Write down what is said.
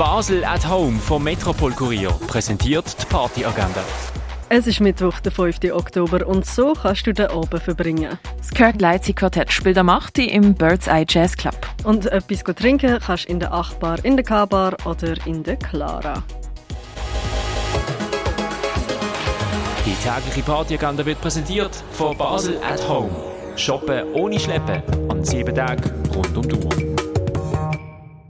Basel at Home vom Metropol Kurier präsentiert die Partyagenda. Es ist Mittwoch, der 5. Oktober und so kannst du den Abend verbringen. Das Kirk Leipzig Quartett spielt am 8. im Bird's Eye Jazz Club. Und etwas trinken kannst du in der Achbar, in der K-Bar oder in der Clara. Die tägliche Partyagenda wird präsentiert von Basel at Home. Shoppen ohne Schleppen an sieben Tagen rund um die Uhr.